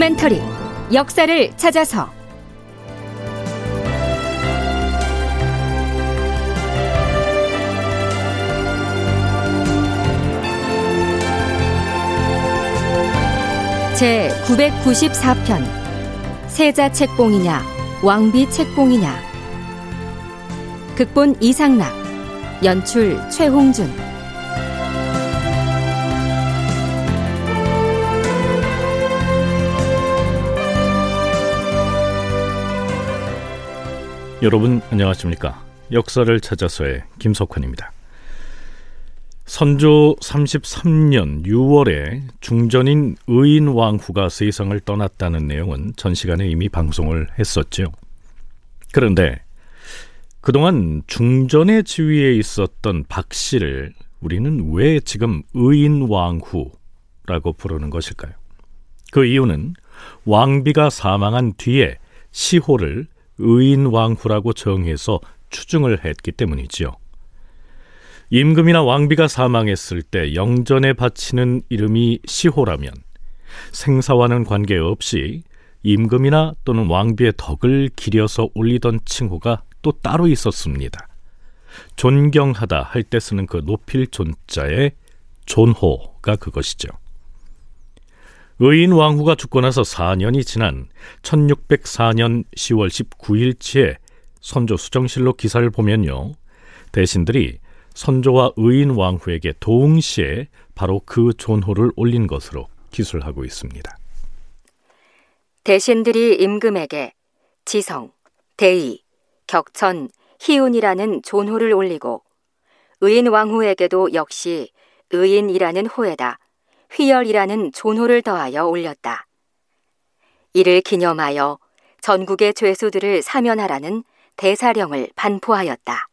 다큐멘터리 역사를 찾아서. 제 994편 세자 책봉이냐 왕비 책봉이냐. 극본 이상락 연출 최홍준 여러분 안녕하십니까 역사를 찾아서의 김석환입니다 선조 33년 6월에 중전인 의인 왕후가 세상을 떠났다는 내용은 전 시간에 이미 방송을 했었죠. 그런데 그동안 중전의 지위에 있었던 박 씨를 우리는 왜 지금 의인 왕후라고 부르는 것일까요? 그 이유는 왕비가 사망한 뒤에 시호를 의인 왕후라고 정해서 추증을 했기 때문이지요. 임금이나 왕비가 사망했을 때 영전에 바치는 이름이 시호라면 생사와는 관계없이 임금이나 또는 왕비의 덕을 기려서 올리던 칭호가 또 따로 있었습니다. 존경하다 할 때 쓰는 그 높일 존자의 존호가 그것이죠. 의인 왕후가 죽고 나서 4년이 지난 1604년 10월 19일치에 선조 수정실록 기사를 보면요. 대신들이 선조와 의인 왕후에게 동시에 바로 그 존호를 올린 것으로 기술하고 있습니다. 대신들이 임금에게 지성, 대의, 격천, 희운이라는 존호를 올리고 의인 왕후에게도 역시 의인이라는 호에다 휘열이라는 존호를 더하여 올렸다. 이를 기념하여 전국의 죄수들을 사면하라는 대사령을 반포하였다.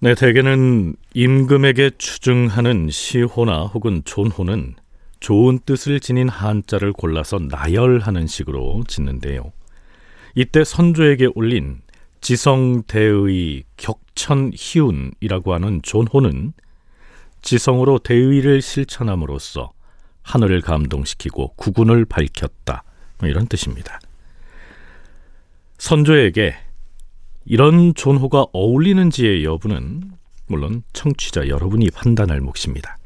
네, 대개는 임금에게 추증하는 시호나 혹은 존호는 좋은 뜻을 지닌 한자를 골라서 나열하는 식으로 짓는데요. 이때 선조에게 올린 지성대의 격천희운이라고 하는 존호는 지성으로 대의를 실천함으로써 하늘을 감동시키고 구군을 밝혔다. 뭐 이런 뜻입니다. 선조에게 이런 존호가 어울리는지의 여부는 물론 청취자 여러분이 판단할 몫입니다.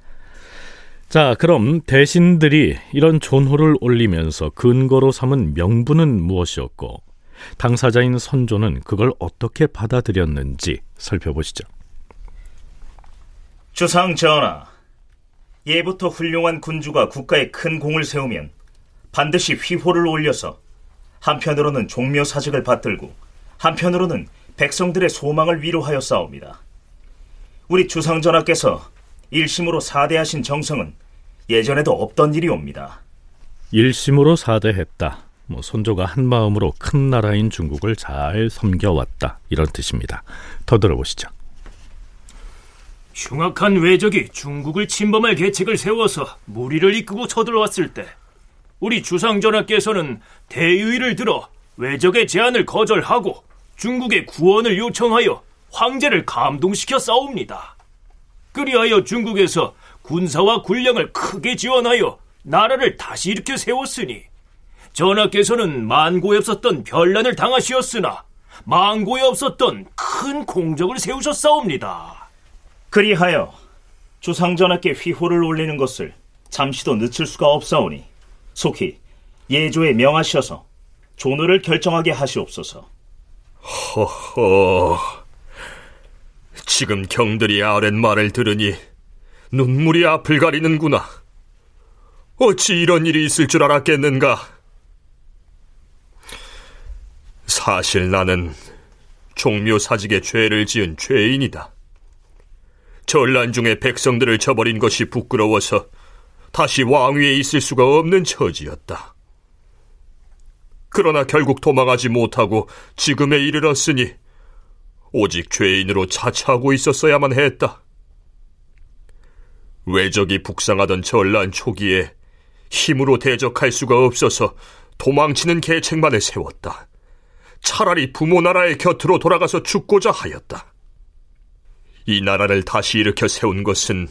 자, 그럼 대신들이 이런 존호를 올리면서 근거로 삼은 명분은 무엇이었고 당사자인 선조는 그걸 어떻게 받아들였는지 살펴보시죠. 주상 전하, 예부터 훌륭한 군주가 국가에 큰 공을 세우면 반드시 휘호를 올려서 한편으로는 종묘 사직을 받들고 한편으로는 백성들의 소망을 위로하여 싸웁니다. 우리 주상 전하께서 일심으로 사대하신 정성은 예전에도 없던 일이옵니다. 일심으로 사대했다. 뭐 선조가 한 마음으로 큰 나라인 중국을 잘 섬겨왔다. 이런 뜻입니다. 더 들어보시죠. 흉악한 외적이 중국을 침범할 계책을 세워서 무리를 이끌고 쳐들어왔을 때 우리 주상전하께서는 대의를 들어 외적의 제안을 거절하고 중국의 구원을 요청하여 황제를 감동시켜 싸웁니다. 그리하여 중국에서 군사와 군량을 크게 지원하여 나라를 다시 일으켜 세웠으니 전하께서는 만고에 없었던 별난을 당하시었으나 만고에 없었던 큰 공적을 세우셨사옵니다. 그리하여 주상전하께 휘호를 올리는 것을 잠시도 늦출 수가 없사오니 속히 예조에 명하셔서 존호를 결정하게 하시옵소서. 허허. 지금 경들이 아랫말을 들으니 눈물이 앞을 가리는구나. 어찌 이런 일이 있을 줄 알았겠는가? 사실 나는 종묘 사직에 죄를 지은 죄인이다. 전란 중에 백성들을 저버린 것이 부끄러워서 다시 왕위에 있을 수가 없는 처지였다. 그러나 결국 도망하지 못하고 지금에 이르렀으니 오직 죄인으로 차차하고 있었어야만 했다. 외적이 북상하던 전란 초기에 힘으로 대적할 수가 없어서 도망치는 계책만을 세웠다. 차라리 부모 나라의 곁으로 돌아가서 죽고자 하였다. 이 나라를 다시 일으켜 세운 것은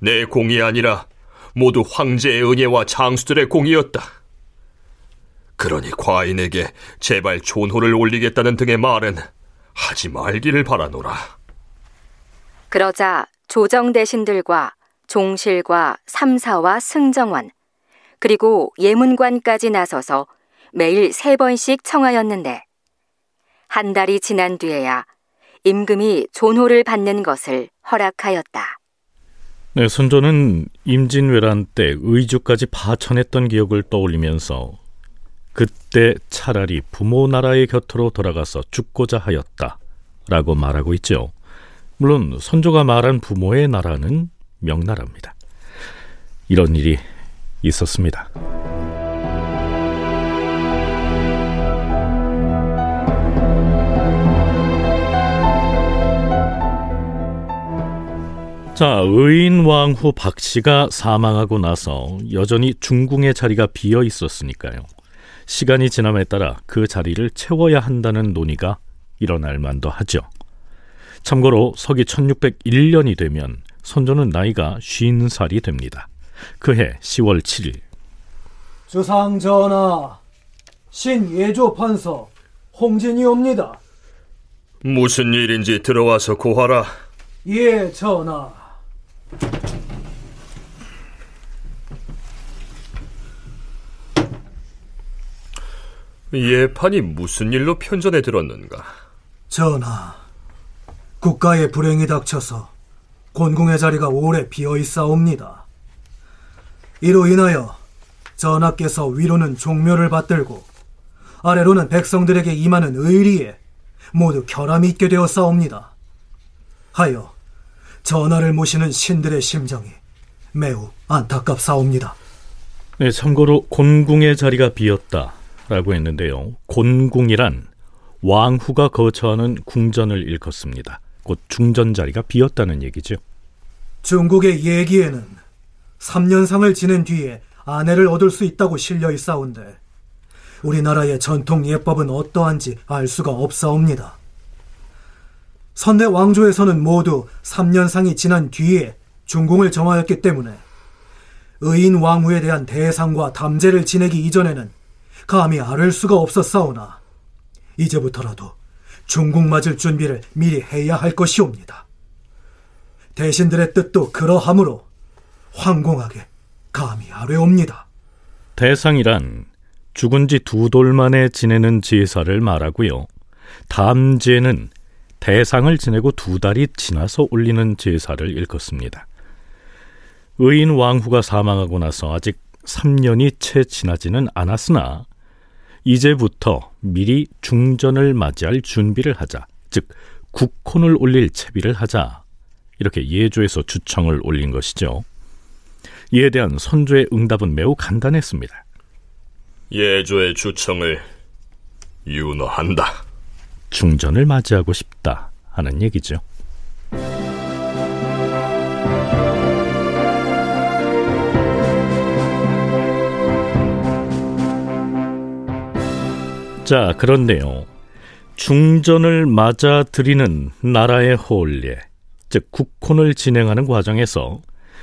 내 공이 아니라 모두 황제의 은혜와 장수들의 공이었다. 그러니 과인에게 제발 존호를 올리겠다는 등의 말은 하지 말기를 바라노라. 그러자 조정 대신들과 종실과 삼사와 승정원 그리고 예문관까지 나서서 매일 세 번씩 청하였는데 한 달이 지난 뒤에야 임금이 존호를 받는 것을 허락하였다. 네, 선조는 임진왜란 때 의주까지 파천했던 기억을 떠올리면서 그때 차라리 부모 나라의 곁으로 돌아가서 죽고자 하였다 라고 말하고 있죠. 물론 선조가 말한 부모의 나라는 명나라입니다. 이런 일이 있었습니다. 자, 의인왕후 박씨가 사망하고 나서 여전히 중궁의 자리가 비어 있었으니까요. 시간이 지남에 따라 그 자리를 채워야 한다는 논의가 일어날 만도 하죠. 참고로 서기 1601년이 되면 선조는 나이가 50살이 됩니다. 그해 10월 7일 주상 전하, 신예조 판서 홍진이옵니다. 무슨 일인지 들어와서 고하라. 예, 전하. 예판이 무슨 일로 편전에 들었는가? 전하, 국가의 불행이 닥쳐서 곤궁의 자리가 오래 비어 있사옵니다. 이로 인하여 전하께서 위로는 종묘를 받들고 아래로는 백성들에게 임하는 의리에 모두 결함이 있게 되었사옵니다. 하여 전하를 모시는 신들의 심정이 매우 안타깝사옵니다. 네, 참고로 곤궁의 자리가 비었다 라고 했는데요. 곤궁이란 왕후가 거처하는 궁전을 일컫습니다. 곧 중전 자리가 비었다는 얘기죠. 중국의 예기에는 3년상을 지낸 뒤에 아내를 얻을 수 있다고 실려 있사온데 우리나라의 전통 예법은 어떠한지 알 수가 없사옵니다. 선대 왕조에서는 모두 3년상이 지난 뒤에 중궁을 정하였기 때문에 의인 왕후에 대한 대상과 담제를 지내기 이전에는 감히 아를 수가 없었사오나 이제부터라도 중궁 맞을 준비를 미리 해야 할 것이옵니다. 대신들의 뜻도 그러하므로 황공하게 감히 아뢰옵니다. 대상이란 죽은 지 두 돌 만에 지내는 제사를 말하고요. 담제는 대상을 지내고 두 달이 지나서 올리는 제사를 일컫습니다. 의인 왕후가 사망하고 나서 아직 3년이 채 지나지는 않았으나 이제부터 미리 중전을 맞이할 준비를 하자, 즉 국혼을 올릴 채비를 하자 이렇게 예조에서 주청을 올린 것이죠. 이에 대한 선조의 응답은 매우 간단했습니다. 예조의 주청을 윤허한다. 중전을 맞이하고 싶다 하는 얘기죠. 자, 그런데요. 중전을 맞아 들이는 나라의 호을례, 즉 국혼을 진행하는 과정에서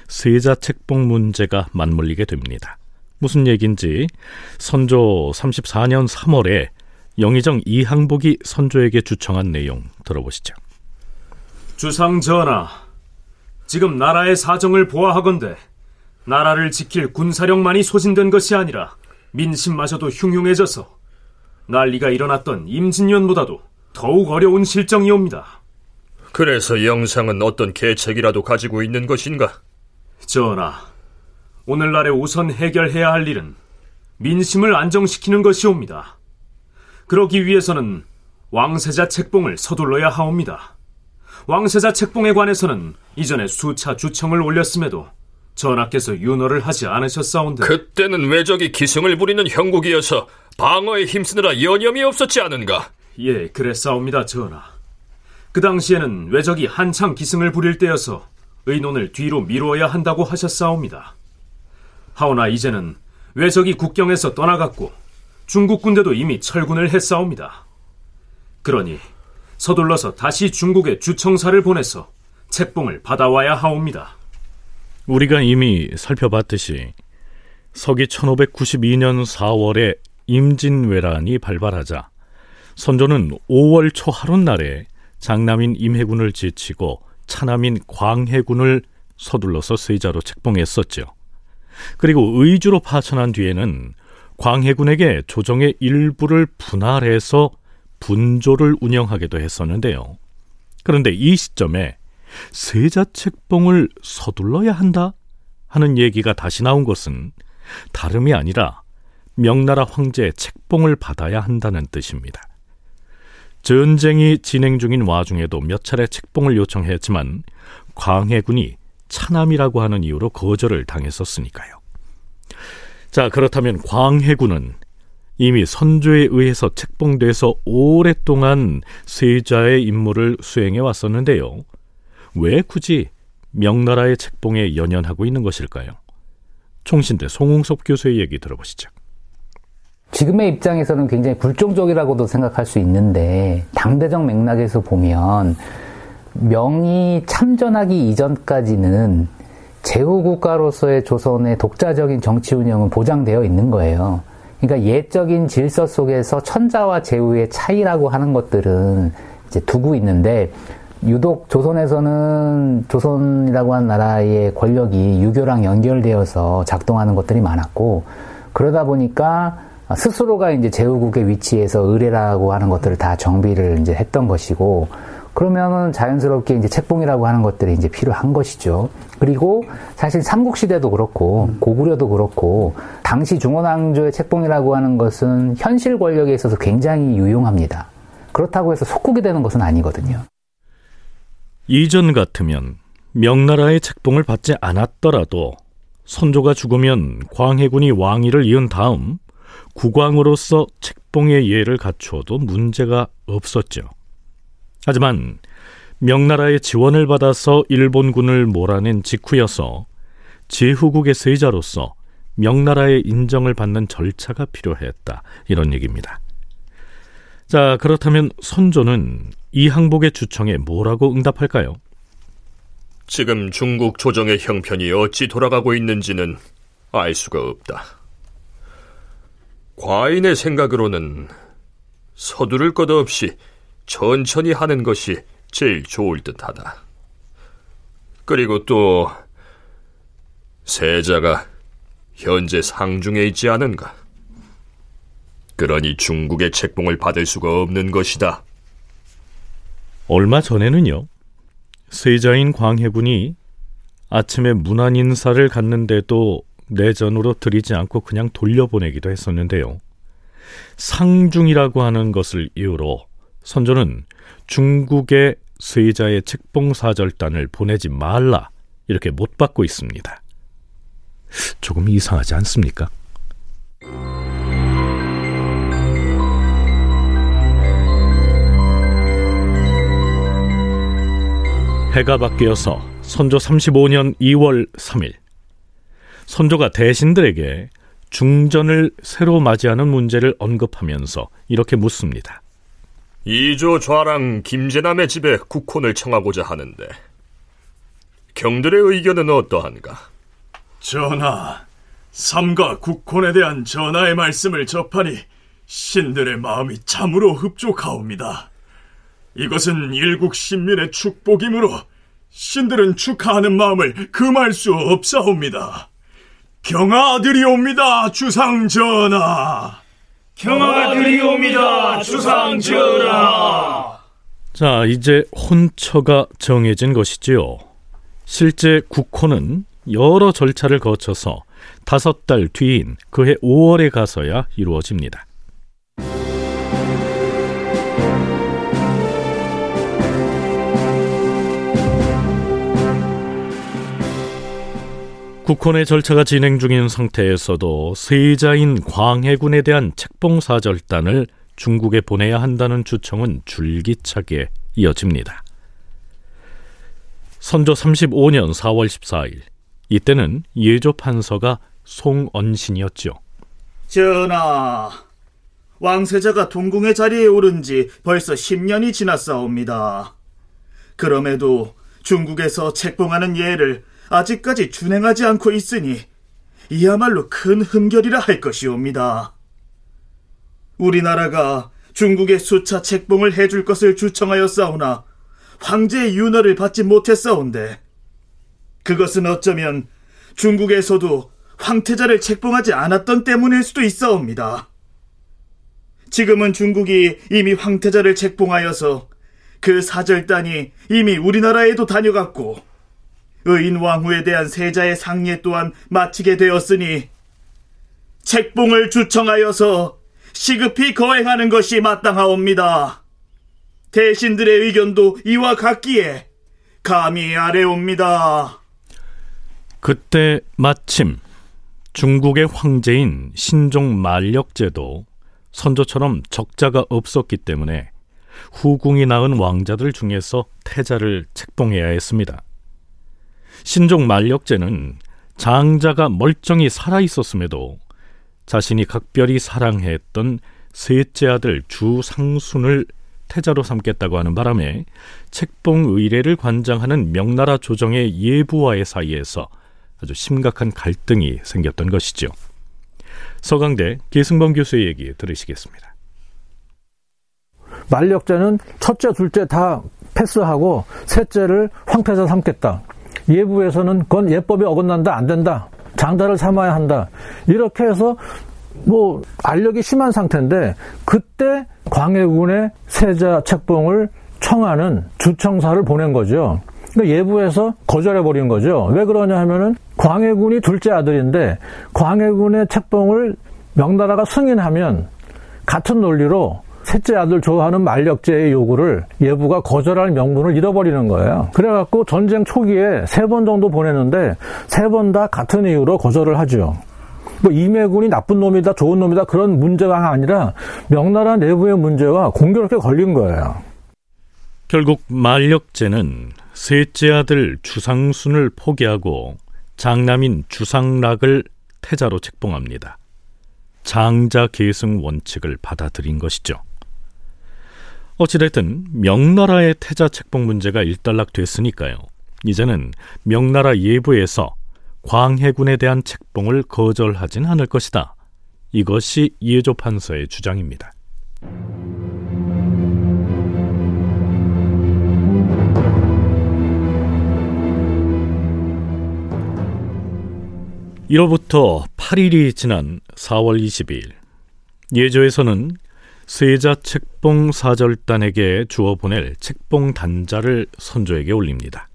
세자 책봉 문제가 맞물리게 됩니다. 무슨 얘기인지 선조 34년 3월에 영의정 이항복이 선조에게 주청한 내용 들어보시죠. 주상 전하, 지금 나라의 사정을 보아하건대 나라를 지킬 군사력만이 소진된 것이 아니라 민심마저도 흉흉해져서 난리가 일어났던 임진년보다도 더욱 어려운 실정이옵니다. 그래서 영상은 어떤 계책이라도 가지고 있는 것인가? 전하, 오늘날에 우선 해결해야 할 일은 민심을 안정시키는 것이옵니다. 그러기 위해서는 왕세자 책봉을 서둘러야 하옵니다. 왕세자 책봉에 관해서는 이전에 수차 주청을 올렸음에도 전하께서 윤허를 하지 않으셨사온데 그때는 왜적이 기승을 부리는 형국이어서 방어에 힘쓰느라 여념이 없었지 않은가? 예, 그랬사옵니다, 전하. 그 당시에는 왜적이 한창 기승을 부릴 때여서 의논을 뒤로 미루어야 한다고 하셨사옵니다. 하오나 이제는 왜적이 국경에서 떠나갔고 중국 군대도 이미 철군을 했사옵니다. 그러니 서둘러서 다시 중국에 주청사를 보내서 책봉을 받아와야 하옵니다. 우리가 이미 살펴봤듯이 서기 1592년 4월에 임진왜란이 발발하자 선조는 5월 초 하룻날에 장남인 임해군을 제치고 차남인 광해군을 서둘러서 세자로 책봉했었죠. 그리고 의주로 파천한 뒤에는 광해군에게 조정의 일부를 분할해서 분조를 운영하기도 했었는데요. 그런데 이 시점에 세자 책봉을 서둘러야 한다 하는 얘기가 다시 나온 것은 다름이 아니라 명나라 황제의 책봉을 받아야 한다는 뜻입니다. 전쟁이 진행 중인 와중에도 몇 차례 책봉을 요청했지만 광해군이 차남이라고 하는 이유로 거절을 당했었으니까요. 자, 그렇다면 광해군은 이미 선조에 의해서 책봉돼서 오랫동안 세자의 임무를 수행해 왔었는데요. 왜 굳이 명나라의 책봉에 연연하고 있는 것일까요? 총신대 송웅섭 교수의 얘기 들어보시죠. 지금의 입장에서는 굉장히 불종적이라고도 생각할 수 있는데 당대적 맥락에서 보면 명이 참전하기 이전까지는 제후국가로서의 조선의 독자적인 정치 운영은 보장되어 있는 거예요. 그러니까 예적인 질서 속에서 천자와 제후의 차이라고 하는 것들은 이제 두고 있는데 유독 조선에서는 조선이라고 하는 나라의 권력이 유교랑 연결되어서 작동하는 것들이 많았고 그러다 보니까 스스로가 이제 제후국의 위치에서 의뢰라고 하는 것들을 다 정비를 이제 했던 것이고 그러면은 자연스럽게 이제 책봉이라고 하는 것들이 이제 필요한 것이죠. 그리고 사실 삼국시대도 그렇고 고구려도 그렇고 당시 중원왕조의 책봉이라고 하는 것은 현실 권력에 있어서 굉장히 유용합니다. 그렇다고 해서 속국이 되는 것은 아니거든요. 이전 같으면 명나라의 책봉을 받지 않았더라도 선조가 죽으면 광해군이 왕위를 이은 다음 국왕으로서 책봉의 예를 갖추어도 문제가 없었죠. 하지만 명나라의 지원을 받아서 일본군을 몰아낸 직후여서 제후국의 세자로서 명나라의 인정을 받는 절차가 필요했다. 이런 얘기입니다. 자, 그렇다면 선조는 이 항복의 주청에 뭐라고 응답할까요? 지금 중국 조정의 형편이 어찌 돌아가고 있는지는 알 수가 없다. 과인의 생각으로는 서두를 것 없이 천천히 하는 것이 제일 좋을 듯하다. 그리고 또 세자가 현재 상중에 있지 않은가? 그러니 중국의 책봉을 받을 수가 없는 것이다. 얼마 전에는요. 세자인 광해군이 아침에 문안 인사를 갔는데도 내전으로 들이지 않고 그냥 돌려보내기도 했었는데요. 상중이라고 하는 것을 이유로 선조는 중국의 세자의 책봉사절단을 보내지 말라 이렇게 못 받고 있습니다. 조금 이상하지 않습니까? 해가 바뀌어서 선조 35년 2월 3일 선조가 대신들에게 중전을 새로 맞이하는 문제를 언급하면서 이렇게 묻습니다. 이조 좌랑 김재남의 집에 국혼을 청하고자 하는데 경들의 의견은 어떠한가? 전하, 삼가 국혼에 대한 전하의 말씀을 접하니 신들의 마음이 참으로 흡족하옵니다. 이것은 일국 신민의 축복이므로 신들은 축하하는 마음을 금할 수 없사옵니다. 경아들이옵니다, 주상 전하. 경아들이옵니다, 주상 전하. 자, 이제 혼처가 정해진 것이지요. 실제 국호는 여러 절차를 거쳐서 다섯 달 뒤인 그해 5월에 가서야 이루어집니다. 국혼의 절차가 진행 중인 상태에서도 세자인 광해군에 대한 책봉사절단을 중국에 보내야 한다는 주청은 줄기차게 이어집니다. 선조 35년 4월 14일 이때는 예조 판서가 송언신이었죠. 전하, 왕세자가 동궁의 자리에 오른 지 벌써 10년이 지났사옵니다. 그럼에도 중국에서 책봉하는 예를 아직까지 준행하지 않고 있으니 이야말로 큰 흠결이라 할 것이옵니다. 우리나라가 중국의 수차 책봉을 해줄 것을 주청하였사오나 황제의 윤허를 받지 못했사온데 그것은 어쩌면 중국에서도 황태자를 책봉하지 않았던 때문일 수도 있사옵니다. 지금은 중국이 이미 황태자를 책봉하여서 그 사절단이 이미 우리나라에도 다녀갔고 의인 왕후에 대한 세자의 상례 또한 마치게 되었으니 책봉을 주청하여서 시급히 거행하는 것이 마땅하옵니다. 대신들의 의견도 이와 같기에 감히 아래옵니다. 그때 마침 중국의 황제인 신종 만력제도 선조처럼 적자가 없었기 때문에 후궁이 낳은 왕자들 중에서 태자를 책봉해야 했습니다. 신종 만력제는 장자가 멀쩡히 살아 있었음에도 자신이 각별히 사랑했던 셋째 아들 주상순을 태자로 삼겠다고 하는 바람에 책봉 의례를 관장하는 명나라 조정의 예부와의 사이에서 아주 심각한 갈등이 생겼던 것이죠. 서강대 계승범 교수의 얘기 들으시겠습니다. 만력제는 첫째, 둘째 다 패스하고 셋째를 황태자 삼겠다. 예부에서는 그건 예법에 어긋난다, 안 된다. 장자를 삼아야 한다. 이렇게 해서 뭐 알력이 심한 상태인데 그때 광해군의 세자 책봉을 청하는 주청사를 보낸 거죠. 그러니까 예부에서 거절해 버린 거죠. 왜 그러냐 하면은 광해군이 둘째 아들인데 광해군의 책봉을 명나라가 승인하면 같은 논리로 셋째 아들 좋아하는 만력제의 요구를 예부가 거절할 명분을 잃어버리는 거예요. 그래갖고 전쟁 초기에 세 번 정도 보냈는데 세 번 다 같은 이유로 거절을 하죠. 뭐 이매군이 나쁜 놈이다, 좋은 놈이다 그런 문제가 아니라 명나라 내부의 문제와 공교롭게 걸린 거예요. 결국 만력제는 셋째 아들 주상순을 포기하고 장남인 주상락을 태자로 책봉합니다. 장자 계승 원칙을 받아들인 것이죠. 어찌됐든 명나라의 태자 책봉 문제가 일단락됐으니까요. 이제는 명나라 예부에서 광해군에 대한 책봉을 거절하진 않을 것이다. 이것이 예조 판서의 주장입니다. 이로부터 8일이 지난 4월 22일 예조에서는 세자 책봉 사절단에게 주어 보낼 책봉 단자를 선조에게 올립니다.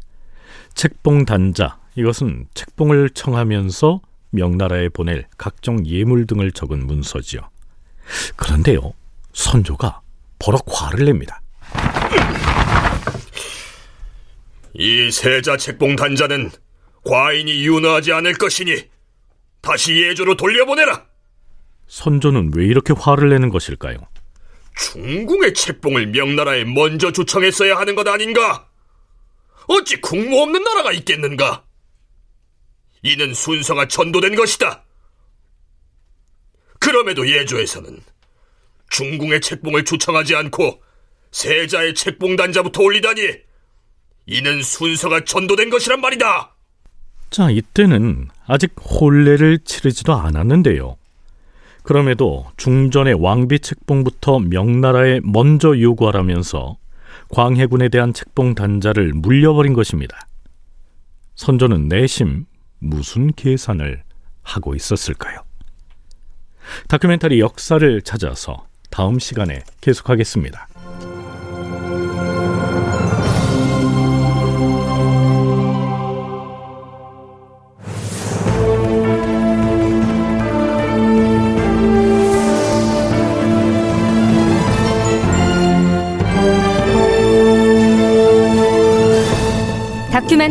책봉 단자 이것은 책봉을 청하면서 명나라에 보낼 각종 예물 등을 적은 문서지요. 그런데요, 선조가 버럭 화를 냅니다. 이 세자 책봉 단자는 과인이 윤허하지 않을 것이니 다시 예조로 돌려보내라. 선조는 왜 이렇게 화를 내는 것일까요? 중궁의 책봉을 명나라에 먼저 주청했어야 하는 것 아닌가? 어찌 국무 없는 나라가 있겠는가? 이는 순서가 전도된 것이다. 그럼에도 예조에서는 중궁의 책봉을 주청하지 않고 세자의 책봉 단자부터 올리다니 이는 순서가 전도된 것이란 말이다. 자, 이때는 아직 혼례를 치르지도 않았는데요. 그럼에도 중전의 왕비 책봉부터 명나라에 먼저 요구하라면서 광해군에 대한 책봉 단자를 물려버린 것입니다. 선조는 내심 무슨 계산을 하고 있었을까요? 다큐멘터리 역사를 찾아서 다음 시간에 계속하겠습니다.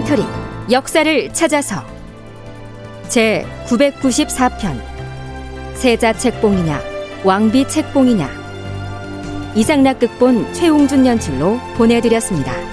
다큐멘터리 역사를 찾아서. 제 994편. 세자 책봉이냐 왕비 책봉이냐. 이상락 극본 최웅준 연출로 보내드렸습니다.